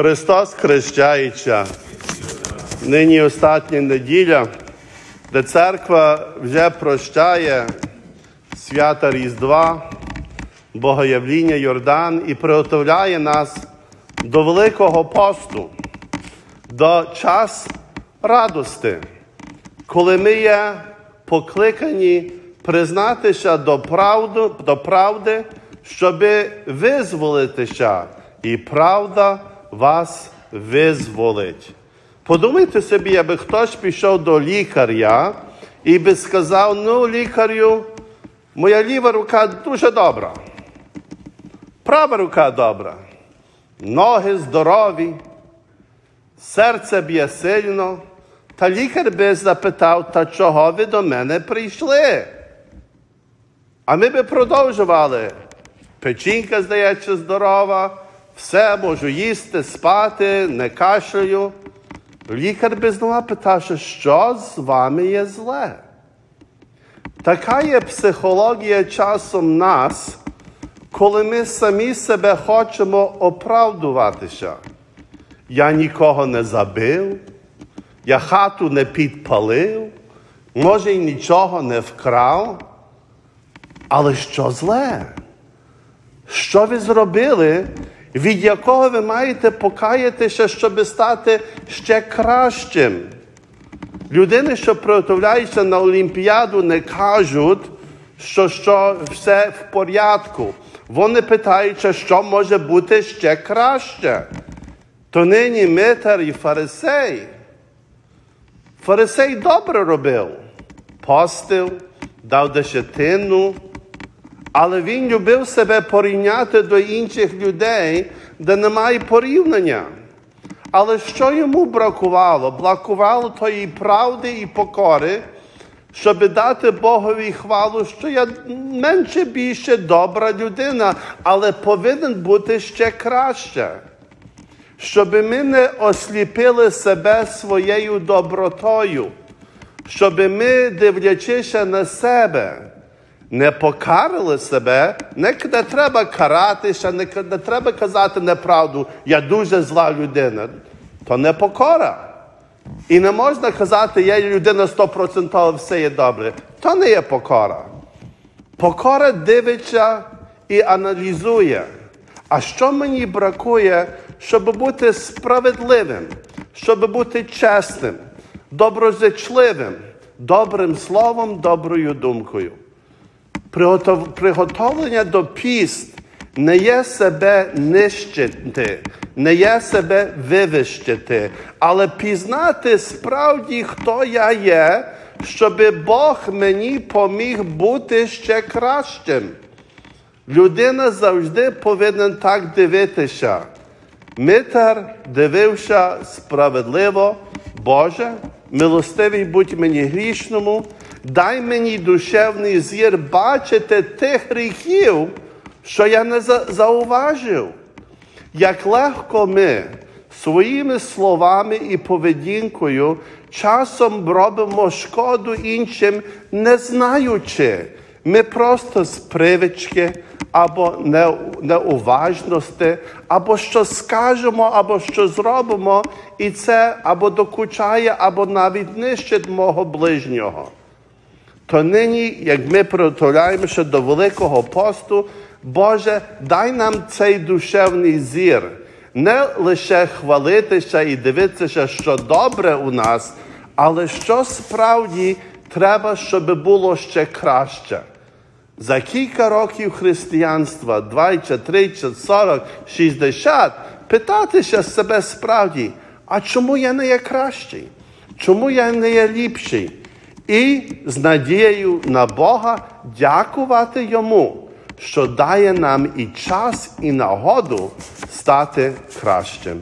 Христос хрещається. Нині остання неділя, де церква вже прощає свята Різдва, Богоявління Йордан і приготовляє нас до Великого посту, до час радости, коли ми є покликані признатися до правди, до правди щоб визволитися, і правда вас визволить. Подумайте собі, аби хтось пішов до лікаря і би сказав: ну, лікарю, моя ліва рука дуже добра, права рука добра, ноги здорові, серце б'є сильно. Та лікар би запитав, та чого ви до мене прийшли? А ми би продовжували. Печінка, здається, здорова, все можу їсти, спати, не кашляю. Лікар би знову питав, що з вами є зле. Така є психологія часом нас, коли ми самі себе хочемо оправдуватися. Я нікого не забив, я хату не підпалив, може й нічого не вкрав. Але що зле? Що ви зробили, від якого ви маєте покаятися, щоб стати ще кращим? Людини, що приготовляються на Олімпіаду, не кажуть, що, що все в порядку. Вони питають, що може бути ще краще. То нині митар і фарисей. Фарисей добре робив, постив, дав десятину, але він любив себе порівняти до інших людей, де немає порівняння. Але що йому бракувало? Бракувало тої правди і покори, щоб дати Богові хвалу, що я менше більше добра людина, але повинен бути ще краще. Щоб ми не осліпили себе своєю добротою, щоб ми, дивлячися на себе, не покарали себе, не, не треба каратися, не, не треба казати неправду, я дуже зла людина. То не покора. І не можна казати, я людина 100% все є добре. То не є покора. Покора дивиться і аналізує. А що мені бракує, щоб бути справедливим, щоб бути чесним, доброзичливим, добрим словом, доброю думкою? Приготовлення до піст не є себе нищити, не є себе вивищити, але пізнати справді, хто я є, щоб Бог мені поміг бути ще кращим. Людина завжди повинна так дивитися. Митар дивився справедливо, Боже, милостивий будь мені грішному, дай мені душевний зір бачити тих гріхів, що я не зауважив. Як легко ми своїми словами і поведінкою часом робимо шкоду іншим, не знаючи, ми просто з привички або неуважності, або що скажемо, або що зробимо, і це або докучає, або навіть нищить мого ближнього. То нині, як ми приготовляємося до Великого посту, Боже, дай нам цей душевний зір, не лише хвалитися і дивитися, що добре у нас, але що справді треба, щоб було ще краще. За кілька років християнства, 20, 30, 40, 60, питатися себе справді, а чому я не є кращий? Чому я не є ліпший? І з надією на Бога дякувати Йому, що дає нам і час, і нагоду стати кращим.